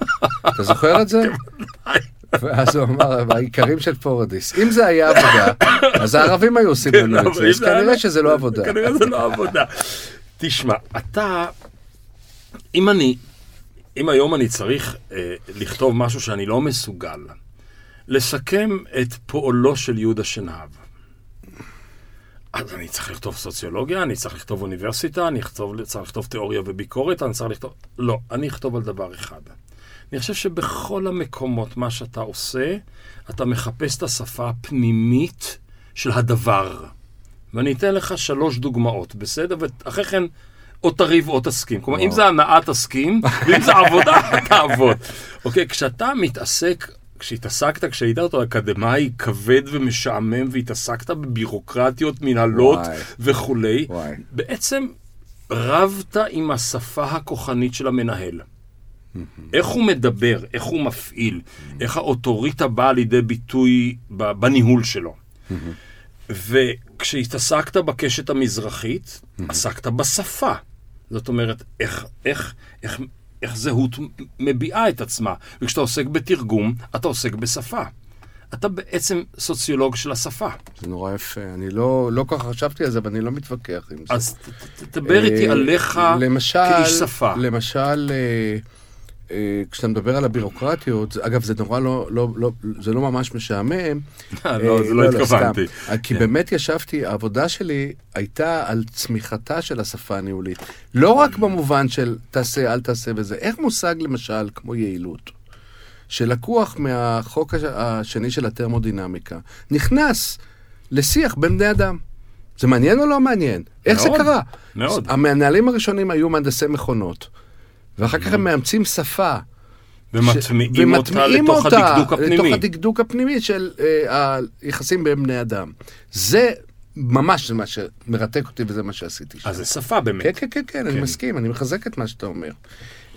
אתה זוכר את זה? ואז הוא אמר, העיקרים של פורדיס, אם זה היה עבודה, אז הערבים היו עושים לנו את זה, אם אז כנראה שזה לא עבודה. כנראה זה לא עבודה. תשמע, אתה, אם אני, אם היום אני צריך אה, לכתוב משהו שאני לא מסוגל, לסכם את פועלו של יהודה שנהב. אז אני צריך לכתוב סוציולוגיה, אני צריך לכתוב אוניברסיטה, אני לכתוב, צריך לכתוב תיאוריה וביקורת, אני צריך לכתוב... לא, אני אכתוב על דבר אחד. אני חושב שבכל המקומות, מה שאתה עושה, אתה מחפש את השפה הפנימית של הדבר. ואני אתן לך שלוש דוגמאות, בסדר? ואחרי כן, או תריב או תסכים. כלומר, אם זה הנאה, תסכים, ואם זה עבודה, תעבוד. אוקיי, כשאתה מתעסק, כשהתעסקת, כשהיית אותו אקדמאי כבד ומשעמם, והתעסקת בבירוקרטיות, מנהלות. וכולי, וואי. בעצם רבת עם השפה הכוחנית של המנהל. איך הוא מדבר, איך הוא מפעיל, איך האוטוריטה באה לידי ביטוי בניהול שלו. וכשהתעסקת בקשת המזרחית, עסקת בשפה. זאת אומרת, איך, איך, איך, איך זהות מביעה את עצמה. וכשאתה עוסק בתרגום, אתה עוסק בשפה. אתה בעצם סוציולוג של השפה. זה נורא יפה, אני לא לא כך חשבתי על זה, אבל אני לא מתווכח עם זה. אז ת- ת- תדבר איתי אה, עליך למשל, כאיש שפה. למשל, אה, כשאתה מדבר על הבירוקרטיות, אגב, זה נורא לא, לא, לא, זה לא ממש משעמם. לא, זה לא התכוונתי. סתם. אה, כי כן. באמת ישבתי, העבודה שלי הייתה על צמיחתה של השפה הניהולית. לא רק במובן של תעשה, אל תעשה וזה, איך מושג למשל כמו יעילות, שלקוח מהחוק הש- השני של התרמודינמיקה, נכנס לשיח בין בני אדם. זה מעניין או לא מעניין? איך זה קרה? מאוד. המנהלים הראשונים היו מהנדסי מכונות, ואחר כך הם מאמצים שפה. ומטמיעים אותה ומטמיעים לתוך אותה הדקדוק הפנימי. לתוך הדקדוק הפנימי של אה, היחסים בין בני אדם. זה ממש מה שמרתק אותי וזה מה שעשיתי שם. אז זה שפה באמת. כן, כן, כן, כן, אני כן. מסכים, אני מחזק את מה שאתה אומר.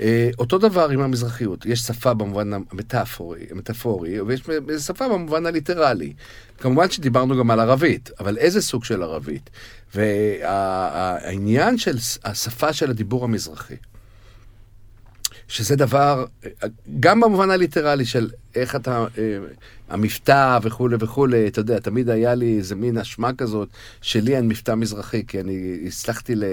אה, אותו דבר עם המזרחיות, יש שפה במובן המטאפורי, המטאפורי ויש שפה במובן הליטרלי. כמובן שדיברנו גם על ערבית, אבל איזה סוג של ערבית? והעניין של השפה של הדיבור המזרחי, שזה דבר, גם במובן הליטרלי של איך אתה, אה, המבטא וכולי וכולי, אתה יודע, תמיד היה לי איזה מין אשמה כזאת, שלי אין מבטא מזרחי, כי אני הצלחתי ל,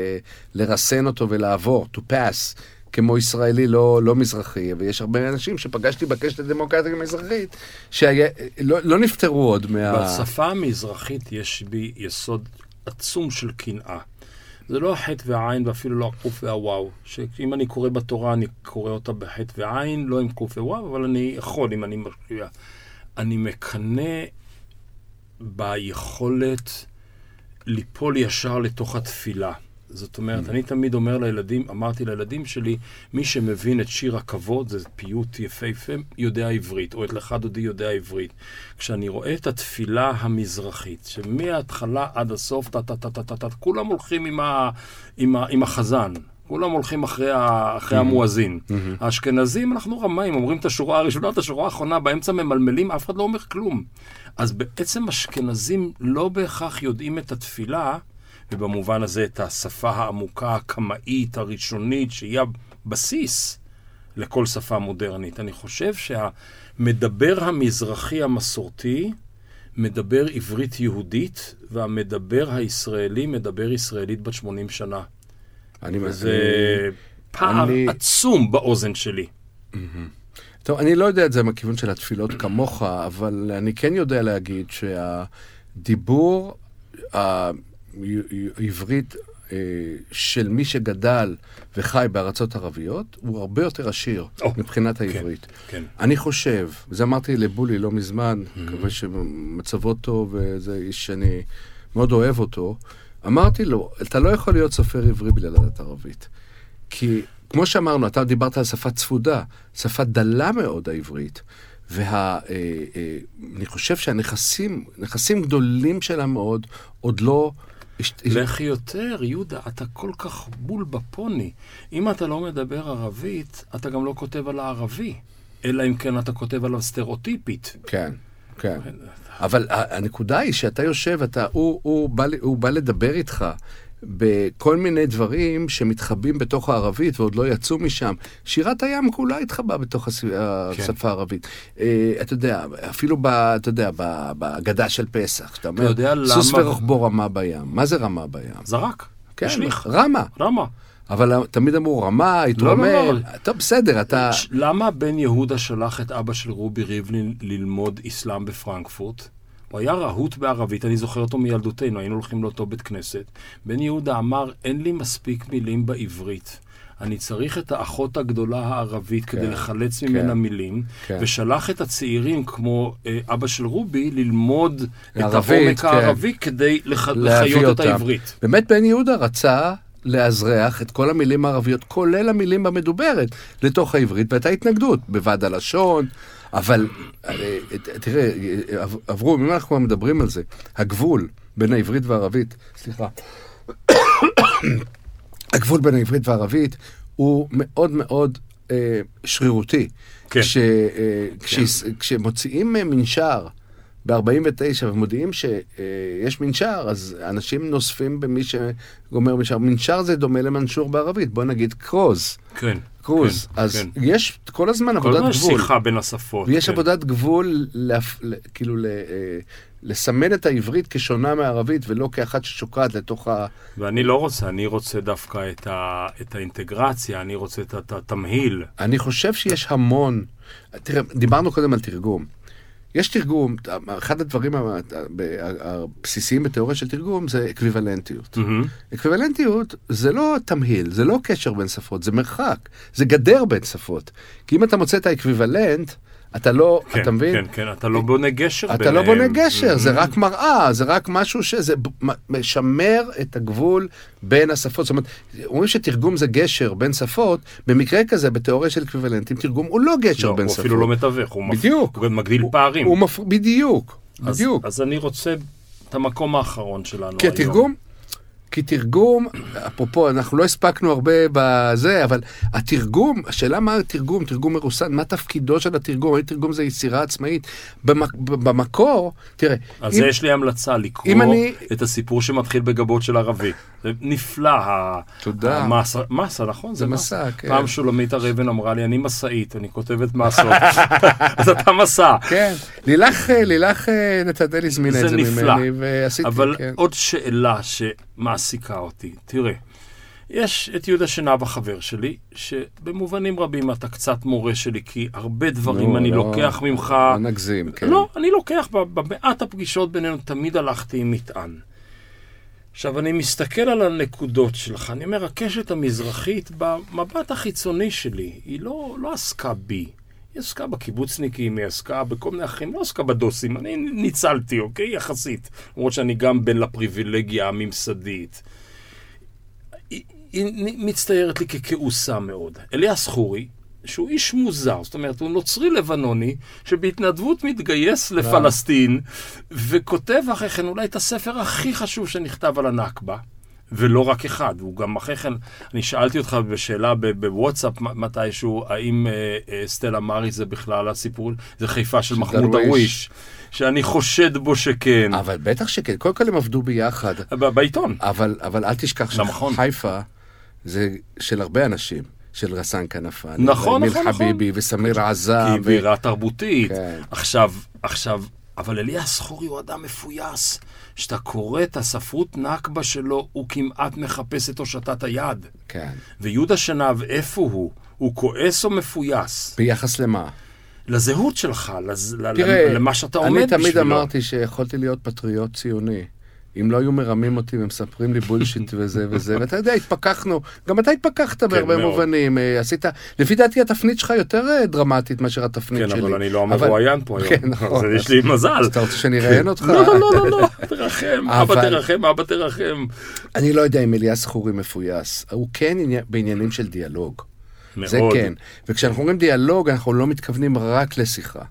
לרסן אותו ולעבור, to pass. כמו ישראלי לא, לא מזרחי, ויש הרבה אנשים שפגשתי בקשת הדמוקרטית המזרחית, שלא לא נפטרו עוד מה... בשפה המזרחית יש בי יסוד עצום של קנאה. זה לא החטא והעין ואפילו לא הקוף והוואו. שאם אני קורא בתורה, אני קורא אותה בחטא ועין, לא עם קוף ווואו, אבל אני יכול אם אני משקיע. אני מקנא ביכולת ליפול ישר לתוך התפילה. זאת אומרת. אני תמיד אומר לילדים, אמרתי לילדים שלי, מי שמבין את שיר הכבוד, זה פיוט יפהפה, יודע עברית, או את לך דודי יודע עברית. כשאני רואה את התפילה המזרחית, שמההתחלה עד הסוף, טה טה טה טה טה טה, כולם הולכים עם, ה, עם, ה, עם החזן. כולם הולכים אחרי, ה, אחרי mm-hmm. המואזין. Mm-hmm. האשכנזים, אנחנו רמאים, אומרים את השורה הראשונה, את השורה האחרונה, באמצע ממלמלים, אף אחד לא אומר כלום. אז בעצם אשכנזים לא בהכרח יודעים את התפילה, ובמובן הזה את השפה העמוקה, הקמאית, הראשונית, שהיא הבסיס לכל שפה מודרנית. אני חושב שהמדבר המזרחי המסורתי מדבר עברית יהודית, והמדבר הישראלי מדבר ישראלית בת 80 שנה. אני וזה פער אני... עצום באוזן שלי. טוב, אני לא יודע את זה מהכיוון של התפילות כמוך, אבל אני כן יודע להגיד שהדיבור עברית אה, של מי שגדל וחי בארצות ערביות, הוא הרבה יותר עשיר oh, מבחינת כן, העברית. כן, כן. אני חושב, וזה אמרתי לבולי לא מזמן, mm-hmm. מקווה שמצבו טוב, וזה איש שאני מאוד אוהב אותו, אמרתי לו, אתה לא יכול להיות סופר עברי בלי לדעת ערבית. כי כמו שאמרנו, אתה דיברת על שפה צפודה, שפה דלה מאוד העברית. ואני וה, אה, אה, חושב שהנכסים, נכסים גדולים שלה מאוד, עוד לא לך יותר, יהודה, אתה כל כך בול בפוני. אם אתה לא מדבר ערבית, אתה גם לא כותב על הערבי. אלא אם כן אתה כותב עליו סטריאוטיפית. כן, כן. אבל הנקודה היא שאתה יושב, אתה, הוא, הוא, בא, הוא בא לדבר איתך בכל מיני דברים שמתחבאים בתוך הערבית ועוד לא יצאו משם. שירת הים כולה התחבאה בתוך כן. השפה הערבית. אה, אתה יודע, אפילו, ב, אתה יודע, בהגדה של פסח, אתה אומר, סוס למה... ורוחבו רמה בים. מה זה רמה בים? זרק. כן, השליך. רמה. רמה. אבל תמיד אמרו רמה, התרומם, לא, לא, לא. טוב, בסדר, אתה... למה בן יהודה שלח את אבא של רובי ריבלין ללמוד אסלאם בפרנקפורט? הוא היה רהוט בערבית, אני זוכר אותו מילדותנו, היינו הולכים לאותו בית כנסת. בן יהודה אמר, אין לי מספיק מילים בעברית. אני צריך את האחות הגדולה הערבית כן, כדי לחלץ כן, ממנה מילים, כן. ושלח את הצעירים, כמו אה, אבא של רובי, ללמוד לערבית, את העומק כן. הערבי כדי לח... לחיות אותם. את העברית. באמת בן יהודה רצה לאזרח את כל המילים הערביות, כולל המילים במדוברת, לתוך העברית, והייתה התנגדות בוועד הלשון, אבל אה, תראה, עברו, אם אנחנו מדברים על זה, הגבול בין העברית והערבית, סליחה, הגבול בין העברית והערבית הוא מאוד מאוד אה, שרירותי. כן. כש, אה, כן. כש, כשמוציאים מנשר ב-49 ומודיעים שיש מנשר, אז אנשים נוספים במי שאומר מנשר. מנשר זה דומה למנשור בערבית, בוא נגיד קרוז. כן. קרוז. כן, אז כן. יש כל הזמן עבודת גבול. כל הזמן שיחה בין השפות. ויש כן. עבודת גבול, לפ... כאילו, ל... אה, לסמן את העברית כשונה מהערבית, ולא כאחת ששוקעת לתוך ה... ואני לא רוצה, אני רוצה דווקא את, ה... את האינטגרציה, אני רוצה את התמהיל. אני חושב שיש המון... תראה, דיברנו קודם על תרגום. יש תרגום, אחד הדברים הבסיסיים בתיאוריה של תרגום זה אקוויוולנטיות. Mm-hmm. אקוויוולנטיות זה לא תמהיל, זה לא קשר בין שפות, זה מרחק, זה גדר בין שפות. כי אם אתה מוצא את האקוויוולנט, אתה לא, כן, אתה מבין? כן, כן, אתה לא בונה גשר אתה ביניהם. אתה לא בונה גשר, mm-hmm. זה רק מראה, זה רק משהו שזה משמר את הגבול בין השפות. זאת אומרת, אומרים שתרגום זה גשר בין שפות, במקרה כזה, בתיאוריה של אקוויוולנטים, תרגום הוא לא גשר לא, בין שפות. הוא אפילו לא מתווך, הוא, בדיוק. הוא מגדיל הוא, פערים. הוא מפ... בדיוק, אז, בדיוק. אז אני רוצה את המקום האחרון שלנו כי התרגום, כי תרגום, אפרופו, אנחנו לא הספקנו הרבה בזה, אבל התרגום, השאלה מה התרגום, תרגום מרוסן, מה תפקידו של התרגום, האם תרגום זה יצירה עצמאית? במק, במקור, תראה, אז אם, יש לי המלצה לקרוא אני... את הסיפור שמתחיל בגבות של ערבי. זה נפלא, תודה. המסה, מסה, נכון? זה מסע, כן. פעם שולמית הרבן אמרה לי, אני מסעית, אני כותבת מסות. אז אתה מסע. כן, לילך, לילך נתנאל הזמינה את זה ממני, ועשיתי, אבל כן. עוד שאלה שמעסיקה אותי, תראה. יש את יהודה שנהב החבר שלי, שבמובנים רבים אתה קצת מורה שלי, כי הרבה דברים לא, אני לא, לוקח ממך... לא נגזים, כן. לא, אני לוקח, במעט הפגישות בינינו תמיד הלכתי עם מטען. עכשיו, אני מסתכל על הנקודות שלך, אני אומר, הקשת המזרחית, במבט החיצוני שלי, היא לא, לא עסקה בי. היא עסקה בקיבוצניקים, היא עסקה בכל מיני אחרים, לא עסקה בדוסים. אני ניצלתי, אוקיי? יחסית. למרות שאני גם בן לפריבילגיה הממסדית. היא, היא מצטיירת לי ככעוסה מאוד. אליאס חורי, שהוא איש מוזר, זאת אומרת, הוא נוצרי לבנוני, שבהתנדבות מתגייס לפלסטין, וכותב אחרי כן אולי את הספר הכי חשוב שנכתב על הנכבה. ולא רק אחד, הוא גם אחרי כן, אני שאלתי אותך בשאלה בוואטסאפ מתישהו, האם אה, אה, סטלה מארי זה בכלל הסיפור, זה חיפה של מחמוד דרוויש, שאני חושד בו שכן. אבל בטח שכן, קודם כל הם עבדו ביחד. בעיתון. אבל, אבל אל תשכח שחיפה זה של הרבה אנשים. של רסן כנפאני. נכון, נכון, נכון. חביבי וסמיר עזם. כי בירה תרבותית. כן. עכשיו, עכשיו, אבל אליאס חורי הוא אדם מפויס. כשאתה קורא את הספרות נכבה שלו, הוא כמעט מחפש את הושטת היד. כן. ויהודה שנהב, איפה הוא? הוא כועס או מפויס? ביחס למה? לזהות שלך, לז... תראה, למה שאתה עומד בשבילו. אני תמיד אמרתי שיכולתי להיות פטריוט ציוני. אם לא היו מרמים אותי ומספרים לי בולשיט וזה וזה, ואתה יודע, התפכחנו, גם אתה התפכחת כן, בהרבה מובנים, אה, עשית, לפי דעתי התפנית שלך יותר אה, דרמטית מאשר התפנית כן, שלי. כן, אבל אני לא המרואיין פה היום. כן, נכון. אז יש לי מזל. אז אתה רוצה שאני אראיין אותך? לא, לא, לא, לא, תרחם, אבא תרחם, אבא תרחם. אני לא יודע אם אליאס חורי מפויס, הוא כן בעניינים של דיאלוג. מאוד. זה כן. וכשאנחנו אומרים דיאלוג, אנחנו לא מתכוונים רק לשיחה.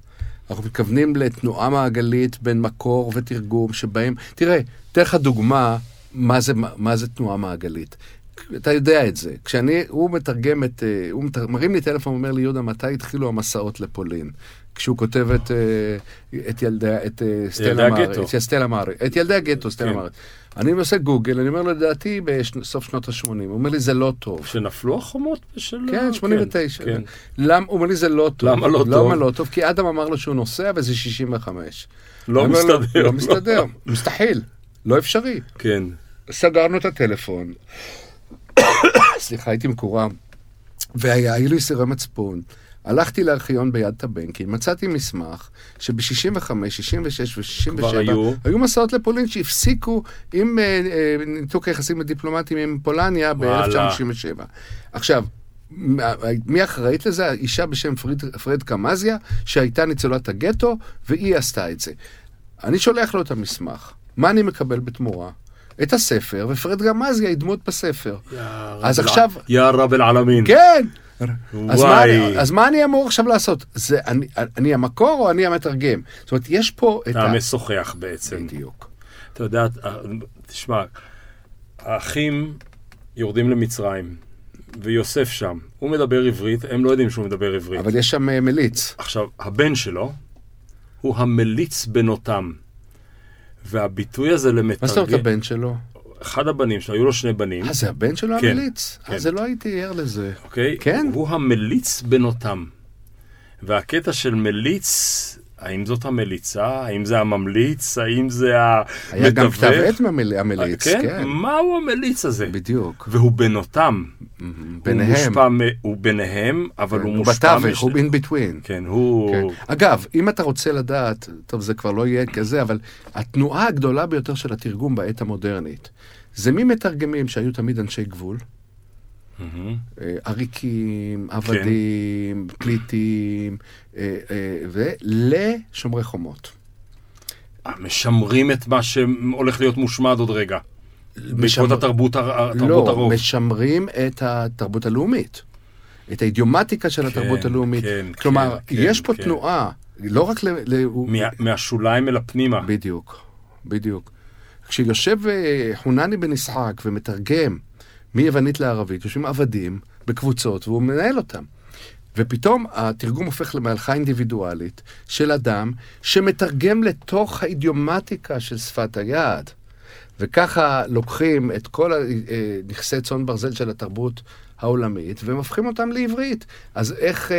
אנחנו מתכוונים לתנועה מעגלית בין מקור ותרגום, שבהם, תראה, אתן לך דוגמה מה זה, מה זה תנועה מעגלית. אתה יודע את זה. כשאני, הוא מתרגם את, אה, הוא מתר, מרים לי טלפון ואומר לי, יהודה, מתי התחילו המסעות לפולין? כשהוא כותב את, אה, את ילדי, את אה, סטלה מארי, את סטלה מארי, את ילדי הגטו, סטלה כן. אני עושה גוגל, אני אומר לו, לדעתי, בסוף שנות ה-80. הוא אומר לי, זה לא טוב. שנפלו החומות של... כן, 89. כן, כן. למ, הוא אומר לי, זה לא טוב. למה לא טוב? למה לא טוב? כי אדם אמר לו שהוא נוסע וזה 65. לא מסתדר. לו, לא מסתדר, מסתחיל, לא אפשרי. כן. סגרנו את הטלפון. סליחה, הייתי מקורם. והיו לי סירי מצפון. הלכתי לארכיון ביד טבנקין, מצאתי מסמך שב-65, 66 ו-67 היו... היו מסעות לפולין שהפסיקו עם uh, uh, ניתוק היחסים הדיפלומטיים עם פולניה ב-1967. עכשיו, מי אחראית לזה? אישה בשם פריד, פרד קמזיה, שהייתה ניצולת הגטו, והיא עשתה את זה. אני שולח לו את המסמך. מה אני מקבל בתמורה? את הספר, ופרד גמזיה היא דמות בספר. אז עכשיו... יא רב אל-עלמין. כן! אז מה, אז מה אני אמור עכשיו לעשות? זה אני, אני המקור או אני המתרגם? זאת אומרת, יש פה את ה... המשוחח בעצם. בדיוק. אתה יודע, תשמע, האחים יורדים למצרים, ויוסף שם. הוא מדבר עברית, הם לא יודעים שהוא מדבר עברית. אבל יש שם אה, מליץ. עכשיו, הבן שלו הוא המליץ בנותם. והביטוי הזה למתרגם... מה זאת אומרת הבן שלו? אחד הבנים שלו, היו לו שני בנים. אה, זה הבן שלו כן, המליץ? כן. אז לא הייתי ער לזה. אוקיי? כן? הוא המליץ בנותם. והקטע של מליץ, האם זאת המליצה? האם זה הממליץ? האם זה המתווך? היה גם כתב עת המליץ, כן. כן. מהו המליץ הזה? בדיוק. והוא בנותם. ביניהם. הוא מושפע, הוא ביניהם, אבל כן, הוא מושפע... הוא בתווך, הוא in between. כן, הוא... כן. אגב, אם אתה רוצה לדעת, טוב, זה כבר לא יהיה כזה, אבל התנועה הגדולה ביותר של התרגום בעת המודרנית, זה מי מתרגמים שהיו תמיד אנשי גבול. אה, עריקים, כן. עבדים, פליטים, אה, אה, ולשומרי חומות. משמרים את מה שהולך להיות מושמד עוד רגע. בעקבות התרבות, לא, הרוב. לא, משמרים את התרבות הלאומית. את האידיומטיקה של כן, התרבות הלאומית. כן, כלומר, יש פה. תנועה, לא רק ל... ל... מה, מהשוליים אל הפנימה. בדיוק, בדיוק. כשיושב חונני בן ישחק ומתרגם מיוונית לערבית, יושבים עבדים בקבוצות והוא מנהל אותם. ופתאום התרגום הופך למהלכה אינדיבידואלית של אדם שמתרגם לתוך האידיומטיקה של שפת היד. וככה לוקחים את כל אה, נכסי צאן ברזל של התרבות העולמית, והם הופכים אותם לעברית. אז איך, אה,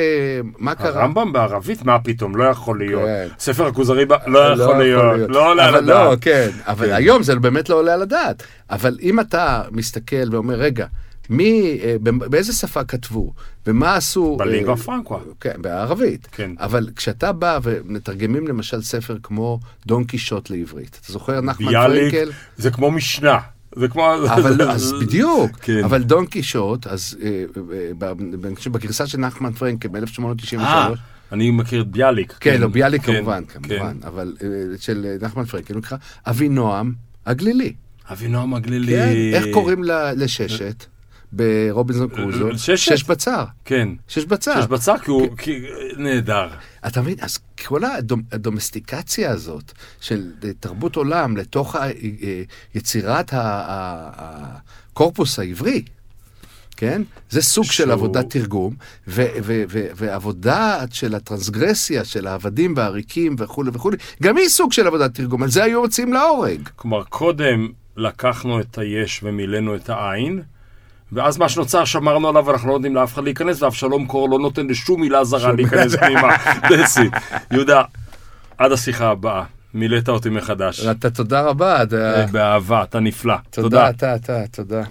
מה קרה? הרמב"ם בערבית? מה פתאום? לא יכול להיות. כן. ספר הכוזרי ב- לא יכול להיות. לא עולה על לא, הדעת. כן, אבל כן. היום זה באמת לא עולה על הדעת. אבל אם אתה מסתכל ואומר, רגע, מי, אה, באיזה שפה כתבו, ומה עשו... בלינגва אה, פרנקווה. כן, בערבית. כן. אבל כשאתה בא ומתרגמים למשל ספר כמו דון קישוט לעברית, אתה זוכר נחמן פרנקל? זה כמו משנה. זה כמו... אבל לא, אז בדיוק, כן. אבל דון קישוט, אז אה, אה, בגרסה של נחמן פרנקל ב-1893, אה, אני מכיר את ביאליק. כן, לא, ביאליק כן, כמובן, כן. כמובן, אבל של נחמן פרנקל, הוא נקרא אבינועם הגלילי. אבינועם הגלילי. כן, איך קוראים לששת ברובינזון קרוזו? אה, ששת? שש בצר. כן. שש בצר. שיש בצר כי הוא... כי- נהדר. אתה מבין? אז כל הדומ, הדומסטיקציה הזאת של תרבות עולם לתוך אה, יצירת הקורפוס העברי, כן? זה סוג של שהוא- עבודת תרגום, ו- ו- ו- ועבודה של הטרנסגרסיה של העבדים והעריקים וכולי וכולי, גם היא סוג של עבודת תרגום, על זה היו יוצאים להורג. כלומר, קודם לקחנו את היש ומילאנו את העין, ואז מה שנוצר שמרנו עליו ואנחנו לא נותנים לאף אחד להיכנס, ואבשלום קור לא נותן לשום מילה זרה להיכנס פנימה. It. יהודה, עד השיחה הבאה, מילאת אותי מחדש. אתה תודה רבה. אתה- באהבה, אתה נפלא. תודה, אתה, אתה, תודה.